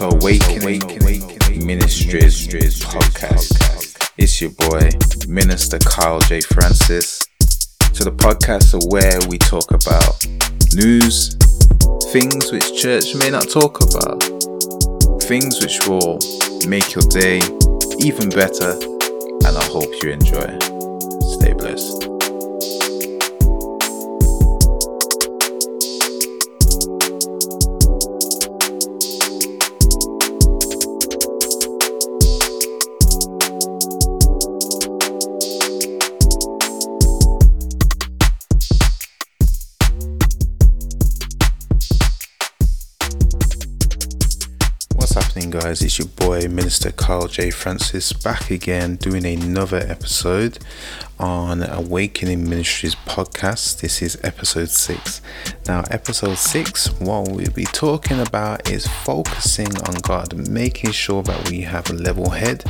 to Awakening Ministries podcast. It's your boy, Minister Kyle J. Francis. To the podcast where we talk about news, things which church may not talk about, things which will make your day even better, and I hope you enjoy. Stay blessed. Guys, it's your boy Minister Carl J. Francis back again doing another episode on Awakening Ministries podcast. This is episode 6. Now, episode 6, what we'll be talking about is focusing on God, making sure that we have a level head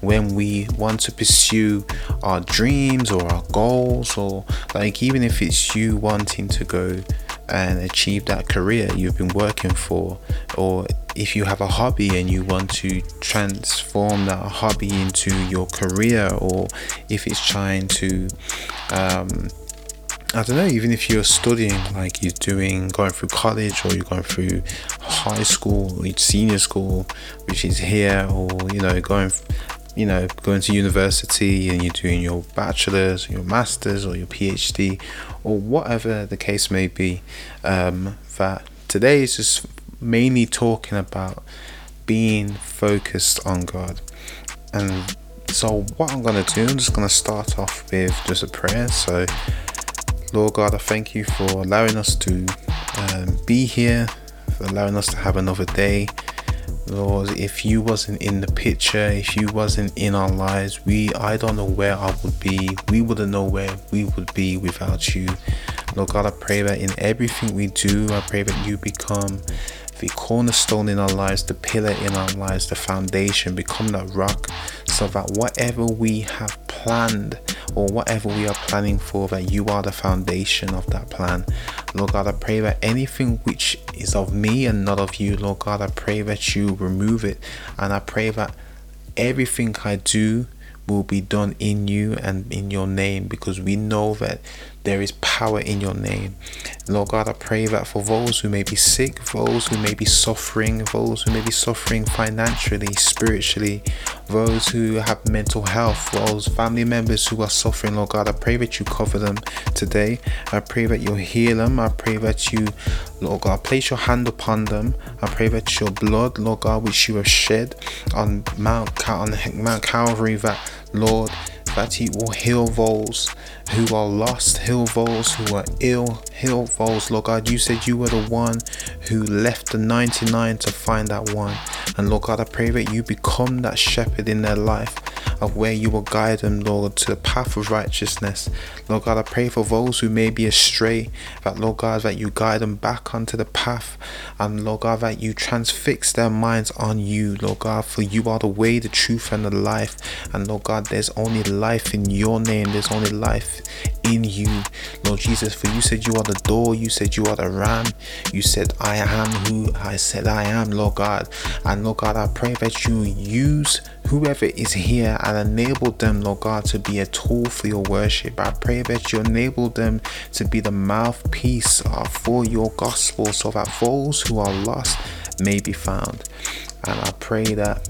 when we want to pursue our dreams or our goals, or like even if it's you wanting to go and achieve that career you've been working for, or if you have a hobby and you want to transform that hobby into your career, or if it's trying to, um, I don't know, even if you're studying, like you're doing, going through college, or you're going through high school, senior school, which is here, or you know, going you know, going to university and you're doing your bachelor's, your master's, or your PhD, or whatever the case may be. Um, that today is just mainly talking about being focused on God. And so, what I'm going to do, I'm just going to start off with just a prayer. So, Lord God, I thank you for allowing us to um, be here, for allowing us to have another day. Lord, if you wasn't in the picture, if you wasn't in our lives, we I don't know where I would be. We wouldn't know where we would be without you. Lord God, I pray that in everything we do, I pray that you become the cornerstone in our lives, the pillar in our lives, the foundation, become that rock, so that whatever we have planned or whatever we are planning for, that you are the foundation of that plan. Lord God, I pray that anything which is of me and not of you, Lord God, I pray that you remove it. And I pray that everything I do will be done in you and in your name because we know that there is power in your name. Lord God, I pray that for those who may be sick, those who may be suffering, those who may be suffering financially, spiritually, those who have mental health, those family members who are suffering, Lord God, I pray that you cover them today. I pray that you heal them. I pray that you, Lord God, place your hand upon them. I pray that your blood, Lord God, which you have shed on Mount, on Mount Calvary, that, Lord, that He will heal those who are lost, heal those who are ill, heal those. Lord God, you said you were the one who left the 99 to find that one. And Lord God, I pray that you become that shepherd in their life of where you will guide them, Lord, to the path of righteousness. Lord God, I pray for those who may be astray, that Lord God, that you guide them back onto the path, and Lord God, that you transfix their minds on you, Lord God, for you are the way, the truth, and the life. And Lord God, there's only life in your name, there's only life in you, Lord Jesus. For you said you are the door, you said you are the ram, you said, I am who I said I am, Lord God. And Lord God, I pray that you use whoever is here and enable them, Lord God, to be a tool for your worship. I pray that you enable them to be the mouthpiece uh, for your gospel so that those who are lost may be found. And I pray that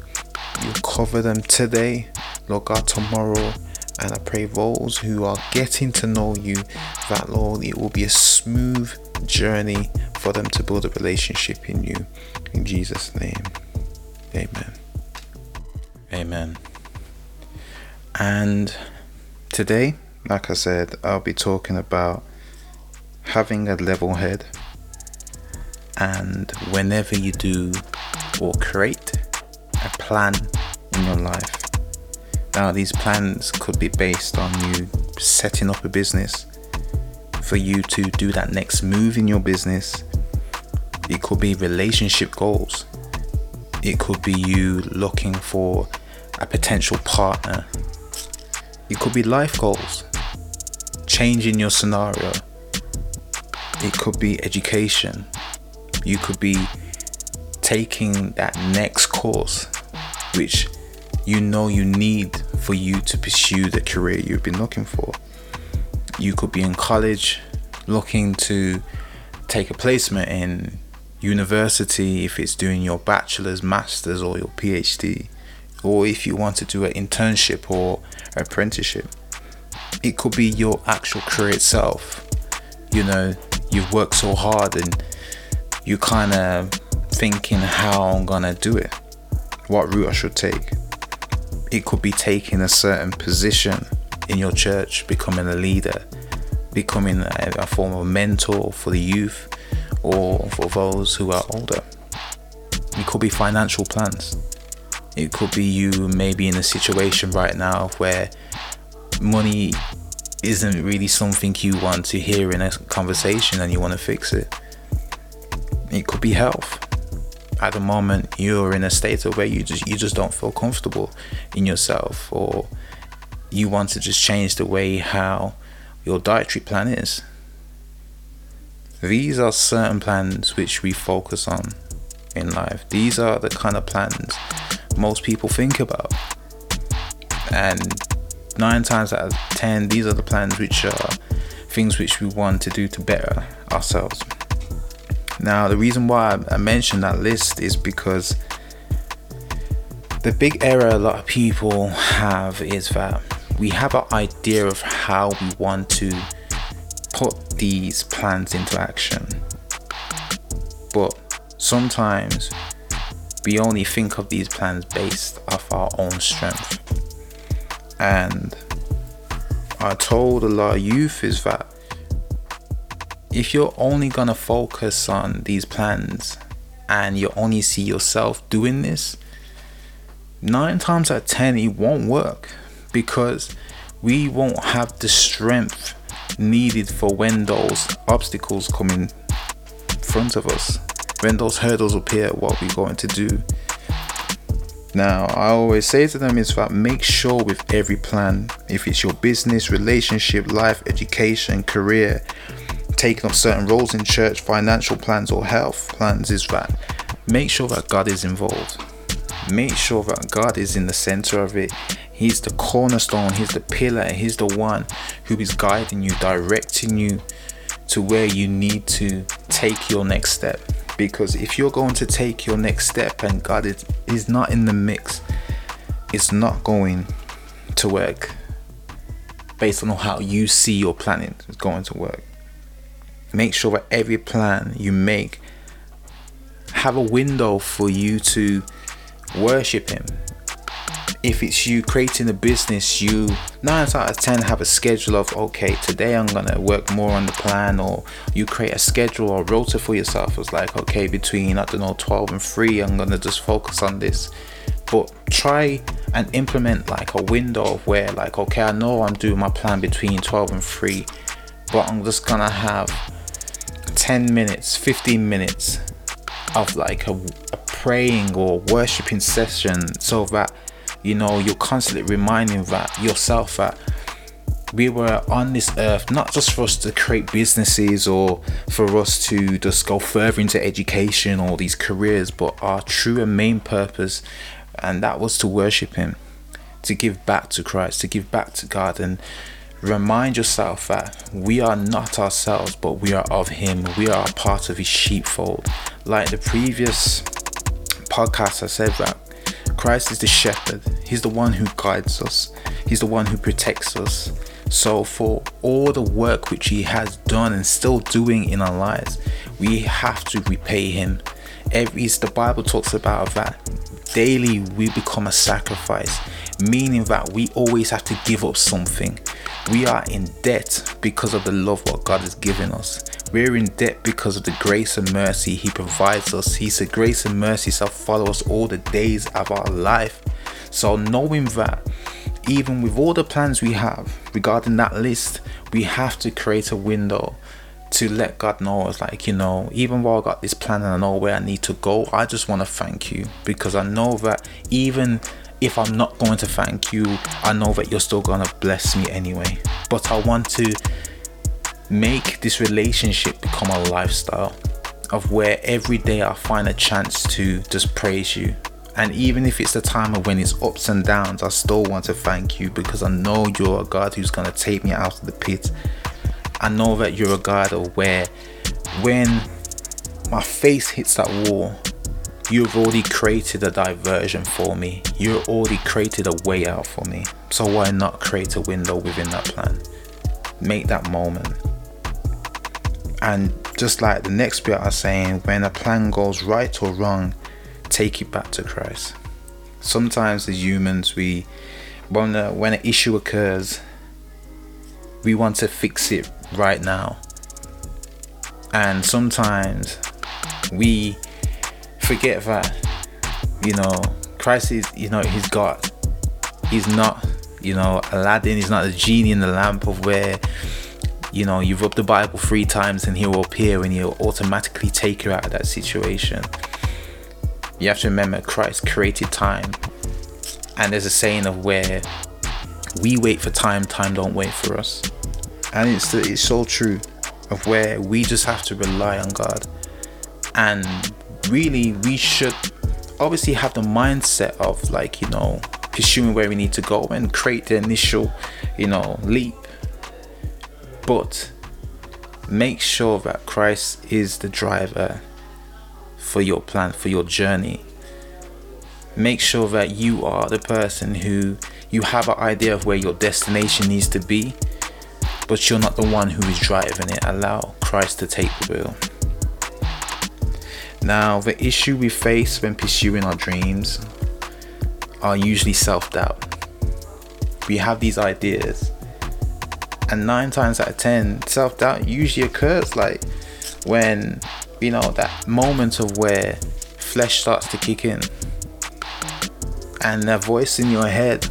you cover them today, Lord God, tomorrow. And I pray those who are getting to know you, that Lord, it will be a smooth journey for them to build a relationship in you. In Jesus' name, amen. Amen. And today, like I said, I'll be talking about having a level head. And whenever you do or create a plan in your life, now these plans could be based on you setting up a business for you to do that next move in your business. It could be relationship goals. It could be you looking for a potential partner. It could be life goals, changing your scenario. It could be education. You could be taking that next course, which you know you need for you to pursue the career you've been looking for. You could be in college looking to take a placement in university if it's doing your bachelor's, master's, or your PhD, or if you want to do an internship or apprenticeship. It could be your actual career itself. You know, you've worked so hard and you're kind of thinking how I'm gonna do it, what route I should take. It could be taking a certain position in your church, becoming a leader, becoming a, a form of mentor for the youth or for those who are older. It could be financial plans. It could be you maybe in a situation right now where money isn't really something you want to hear in a conversation and you want to fix it. It could be health. At the moment, you're in a state of where you just you just don't feel comfortable in yourself, or you want to just change the way how your dietary plan is. These are certain plans which we focus on in life. These are the kind of plans most people think about. And nine times out of ten, these are the plans which are things which we want to do to better ourselves. Now, the reason why I mentioned that list is because the big error a lot of people have is that we have an idea of how we want to put these plans into action. But sometimes we only think of these plans based off our own strength. And I told a lot of youth is that if you're only gonna focus on these plans and you only see yourself doing this, nine times out of ten it won't work because we won't have the strength needed for when those obstacles come in front of us, when those hurdles appear, what we're going to do. Now, I always say to them is that make sure with every plan, if it's your business, relationship, life, education, career, taking up certain roles in church, financial plans, or health plans, is that make sure that God is involved. Make sure that God is in the center of it. He's the cornerstone, He's the pillar, He's the one who is guiding you, directing you to where you need to take your next step. Because if you're going to take your next step and God is, is not in the mix, it's not going to work based on how you see your planning is going to work. Make sure that every plan you make have a window for you to worship him if it's you creating a business you nine out of ten have a schedule of okay today i'm gonna work more on the plan or you create a schedule or rota for yourself. It's like okay between i don't know 12 and 3 i'm gonna just focus on this. But try and implement like a window of where like okay i know i'm doing my plan between 12 and 3 but i'm just gonna have 10 minutes, 15 minutes of like a, a praying or worshiping session so that you know you're constantly reminding that yourself that we were on this earth not just for us to create businesses or for us to just go further into education or these careers, but our true and main purpose, and that was to worship Him, to give back to Christ, to give back to God, and Remind yourself that we are not ourselves, but we are of Him. We are part of His sheepfold. Like the previous podcast, I said that Christ is the shepherd, He's the one who guides us, He's the one who protects us. So, for all the work which He has done and still doing in our lives, we have to repay Him. Every the Bible talks about that daily we become a sacrifice, meaning that we always have to give up something. We are in debt because of the love what God has given us. We're in debt because of the grace and mercy He provides us. He said, Grace and mercy shall follow us all the days of our life. So, knowing that, even with all the plans we have regarding that list, we have to create a window to let God know it's like, you know, even while I got this plan and I know where I need to go, I just want to thank you because I know that even if I'm not going to thank you, I know that you're still going to bless me anyway. But I want to make this relationship become a lifestyle. of where every day I find a chance to just praise you. And even if it's the time of when it's ups and downs, I still want to thank you because I know you're a God who's going to take me out of the pit. I know that you're a God of where when my face hits that wall, you've already created a diversion for me. You've already created a way out for me. So why not create a window within that plan? Make that moment. And just like the next bit was saying, when a plan goes right or wrong, take it back to Christ. Sometimes as humans, we when a, when an issue occurs, we want to fix it right now, and sometimes we forget that you know Christ is you know he's God. He's not you know Aladdin. He's not a genie in the lamp of where you know you've read the Bible three times and he will appear and he'll automatically take you out of that situation. You have to remember Christ created time, and there's a saying of where we wait for time, time don't wait for us, and it's it's so true of where we just have to rely on God. And really we should obviously have the mindset of like you know pursuing where we need to go and create the initial you know leap but make sure that christ is the driver for your plan for your journey. Make sure that you are the person who you have an idea of where your destination needs to be but you're not the one who is driving it. Allow christ to take the wheel. Now, the issue we face when pursuing our dreams are usually self doubt. We have these ideas, and nine times out of ten, self doubt usually occurs like when you know that moment of where flesh starts to kick in and that voice in your head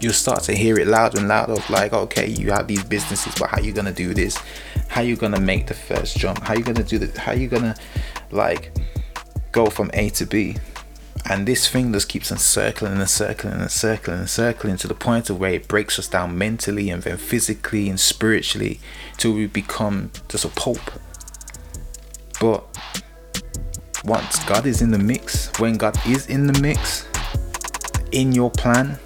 you'll start to hear it louder and louder of like okay you have these businesses but how you gonna do this how you gonna make the first jump how you gonna do the how you gonna like go from A to B. And this thing just keeps on circling and circling and circling and circling to the point of where it breaks us down mentally and then physically and spiritually till we become just a pulp. But once God is in the mix, when God is in the mix, in your plan,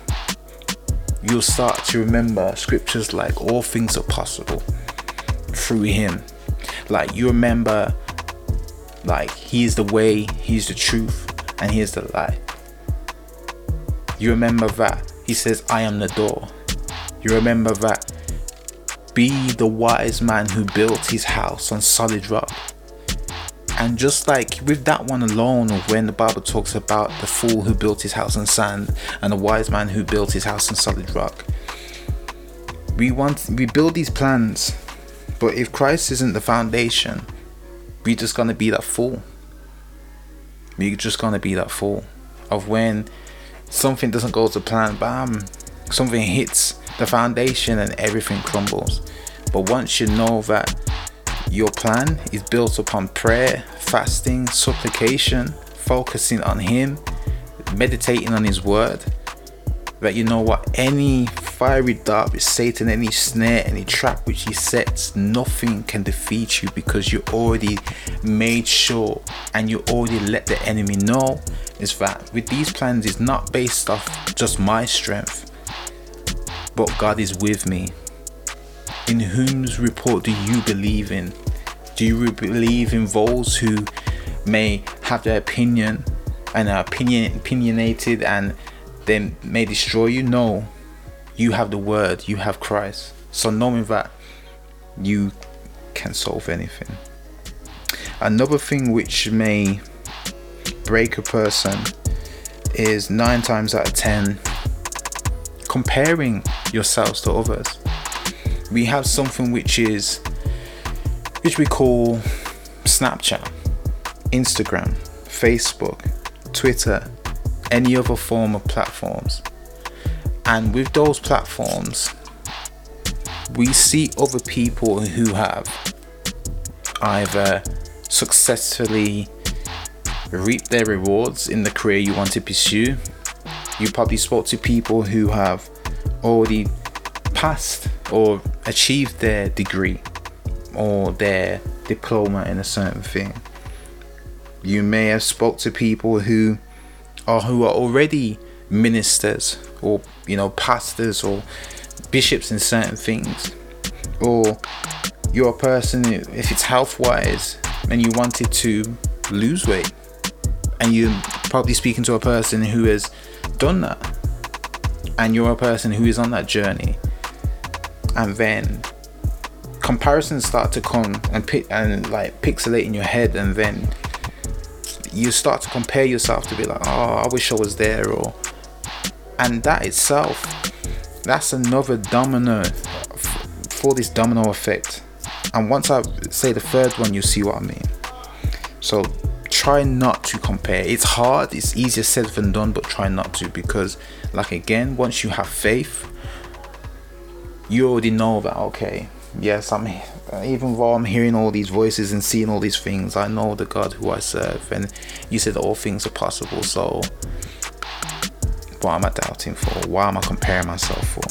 you'll start to remember scriptures like all things are possible through Him. Like you remember like he is the way, he's the truth, and he is the light. You remember that. He says, I am the door. You remember that. Be the wise man who built his house on solid rock. And just like with that one alone, when the Bible talks about the fool who built his house on sand and the wise man who built his house on solid rock, we want we build these plans, but if Christ isn't the foundation, we're just gonna be that fool. We just gonna be that fool of when something doesn't go to plan, bam, something hits the foundation and everything crumbles. But once you know that your plan is built upon prayer, fasting, supplication, focusing on Him, meditating on His Word, that you know what any fiery dart with Satan, any snare, any trap which he sets, nothing can defeat you because you already made sure and you already let the enemy know is that with these plans is not based off just my strength, but God is with me. In whose report do you believe in? Do you believe in those who may have their opinion and are opinion opinionated and they may destroy you? No you have the word, you have Christ. So knowing that you can solve anything. Another thing which may break a person is nine times out of ten comparing yourselves to others. We have something which is which we call Snapchat, Instagram, Facebook, Twitter, any other form of platforms and with those platforms, we see other people who have either successfully reaped their rewards in the career you want to pursue. You probably spoke to people who have already passed or achieved their degree or their diploma in a certain thing. You may have spoke to people who are who are already ministers or you know pastors or bishops in certain things. Or you're a person if it's health wise and you wanted to lose weight and you're probably speaking to a person who has done that and you're a person who is on that journey and then comparisons start to come and pick and like pixelate in your head and then you start to compare yourself to be like oh i wish i was there or and that itself that's another domino for this domino effect. And once i say the third one you see what i mean. So try not to compare. It's hard it's easier said than done but try not to because like again once you have faith you already know that okay yes i'm Uh, even though i'm hearing all these voices and seeing all these things i know the god who i serve and you said all things are possible so what am I doubting for? Why am I comparing myself for?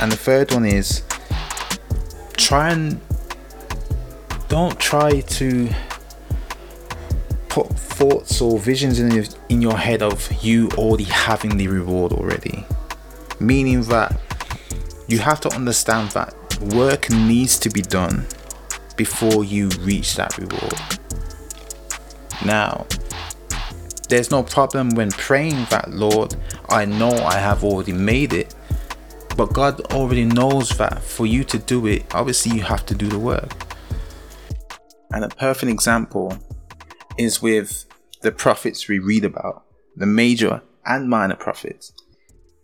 And the third one is try and don't try to put thoughts or visions in your, in your head of you already having the reward already. Meaning that you have to understand that work needs to be done before you reach that reward. Now, there's no problem when praying that, Lord, I know I have already made it. But God already knows that for you to do it, obviously you have to do the work. And a perfect example is with the prophets we read about, the major and minor prophets.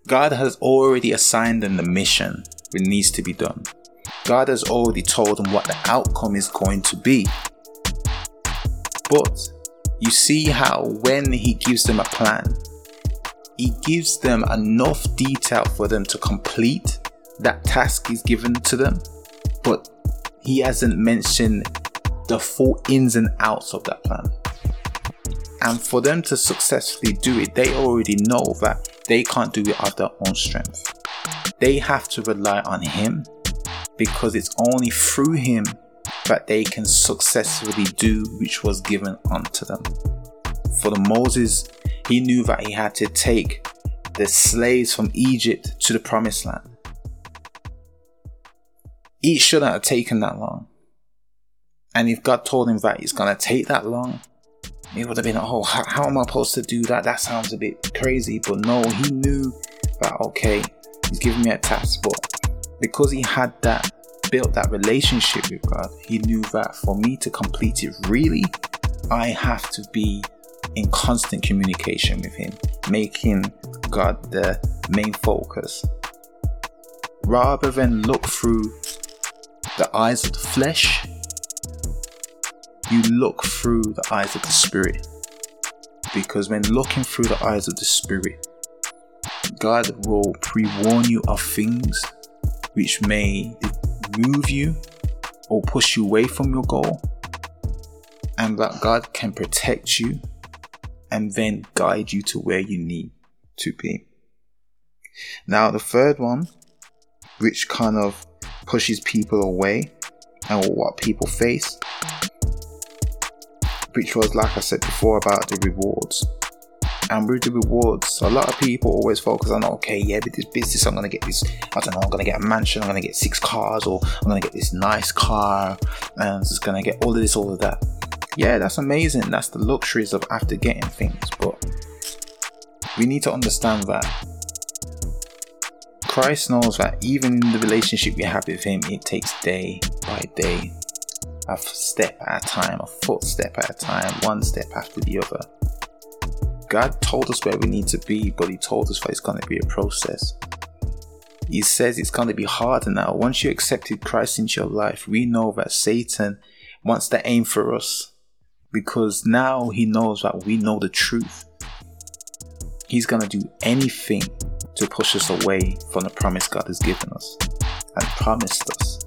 God has already assigned them the mission that needs to be done. God has already told them what the outcome is going to be. But you see how when he gives them a plan, he gives them enough detail for them to complete that task he's given to them, but he hasn't mentioned the full ins and outs of that plan. And for them to successfully do it, they already know that they can't do it of their own strength. They have to rely on him because it's only through him that they can successfully do which was given unto them. For the Moses, he knew that he had to take the slaves from Egypt to the promised land. It shouldn't have taken that long. And if God told him that it's going to take that long, it would have been, oh, how, how am I supposed to do that? That sounds a bit crazy. But no, he knew that, okay, he's giving me a task. But because he had that built that relationship with God, he knew that for me to complete it really, I have to be in constant communication with Him, making God the main focus. Rather than look through the eyes of the flesh, you look through the eyes of the Spirit. Because when looking through the eyes of the Spirit, God will pre warn you of things which may move you or push you away from your goal, and that God can protect you and then guide you to where you need to be. Now, the third one, which kind of pushes people away and what people face, which was, like I said before, about the rewards and with the rewards, a lot of people always focus on okay, yeah, with this business, I'm gonna get this. I don't know, I'm gonna get a mansion, I'm gonna get six cars, or I'm gonna get this nice car, and I'm just gonna get all of this, all of that. Yeah, that's amazing. That's the luxuries of after getting things, but we need to understand that Christ knows that even in the relationship we have with Him, it takes day by day, a step at a time, a footstep at a time, one step after the other. God told us where we need to be, but He told us that it's going to be a process. He says it's going to be harder now. Once you accepted Christ into your life, we know that Satan wants to aim for us because now he knows that we know the truth. He's going to do anything to push us away from the promise God has given us and promised us.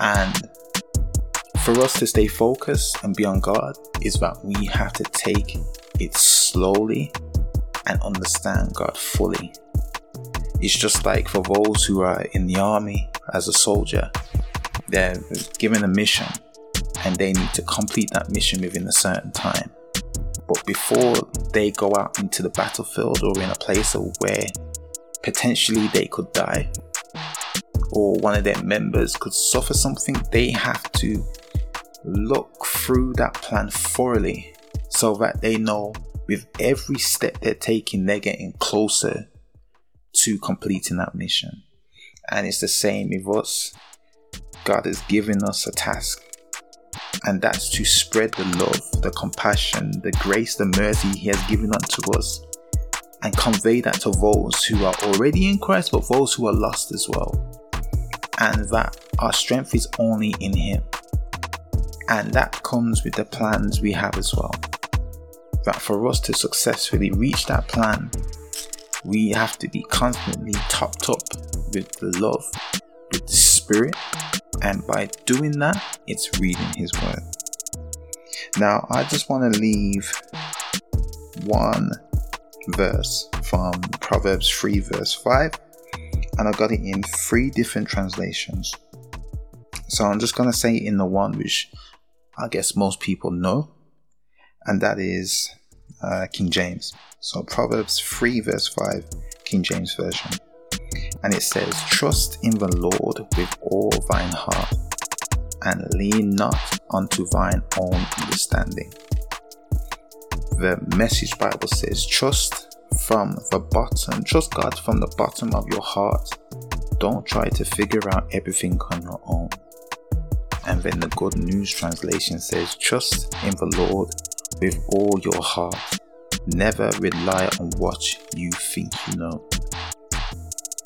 And for us to stay focused and be on God is that we have to take it slowly and understand God fully. It's just like for those who are in the army as a soldier, they're given a mission and they need to complete that mission within a certain time. But before they go out into the battlefield or in a place where potentially they could die or one of their members could suffer something, they have to look through that plan thoroughly so that they know with every step they're taking, they're getting closer to completing that mission. And it's the same with us. God has given us a task, and that's to spread the love, the compassion, the grace, the mercy He has given unto us, and convey that to those who are already in Christ, but those who are lost as well. And that our strength is only in Him. And that comes with the plans we have as well. That for us to successfully reach that plan, we have to be constantly topped up with the love, with the spirit, and by doing that, it's reading His Word. Now, I just want to leave one verse from Proverbs 3, verse 5, and I got it in three different translations. So I'm just going to say in the one which I guess most people know, and that is uh, King James. So Proverbs 3, verse 5, King James Version. And it says, Trust in the Lord with all thine heart, and lean not unto thine own understanding. The Message Bible says, Trust from the bottom, trust God from the bottom of your heart. Don't try to figure out everything on your own. And then the Good News translation says, Trust in the Lord with all your heart. Never rely on what you think you know.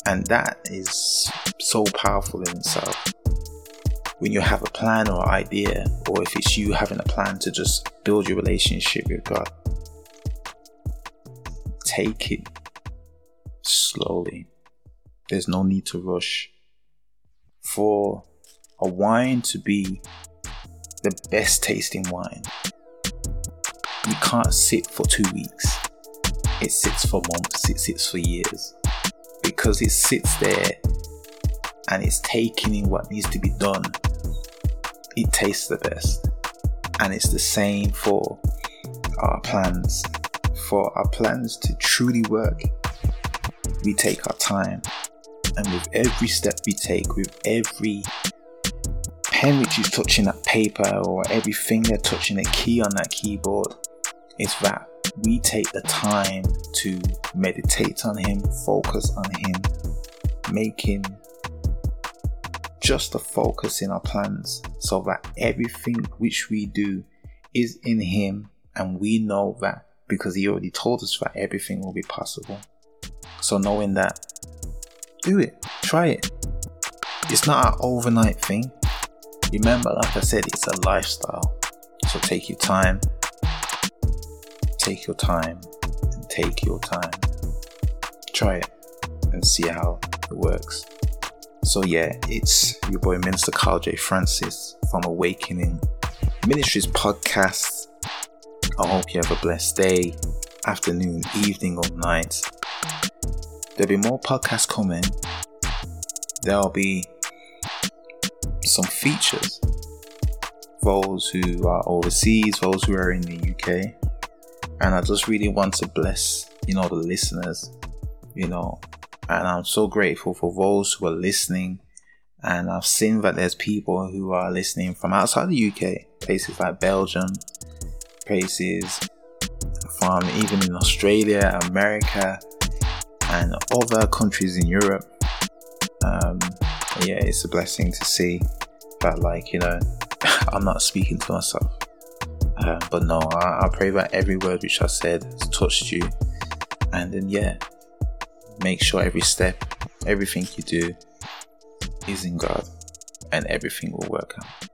And that is so powerful in itself. When you have a plan or idea, or if it's you having a plan to just build your relationship with God, take it slowly. There's no need to rush. For a wine to be the best tasting wine, you can't sit for two weeks. It sits for months, it sits for years because it sits there and it's taking in what needs to be done, it tastes the best. And it's the same for our plans. For our plans to truly work, we take our time. And with every step we take, with every pen which is touching that paper or every finger touching a key on that keyboard, it's that we take the time to meditate on Him, focus on Him, make Him just a focus in our plans so that everything which we do is in Him and we know that because He already told us that everything will be possible. So, knowing that, do it, try it. It's not an overnight thing. Remember, like I said, it's a lifestyle. So, take your time, take your time and take your time. Try it and see how it works. So, yeah, it's your boy Minister Carl J. Francis from Awakening Ministries podcast. I hope you have a blessed day, afternoon, evening, or night. There'll be more podcasts coming. There'll be some features. Those who are overseas, those who are in the UK, and I just really want to bless, you know, the listeners, you know, and I'm so grateful for those who are listening. And I've seen that there's people who are listening from outside the UK, places like Belgium, places from even in Australia, America, and other countries in Europe. Um, yeah, it's a blessing to see that, like, you know, I'm not speaking to myself. But no, I, I pray that every word which I said has touched you. And then, yeah, make sure every step, everything you do is in God, and everything will work out.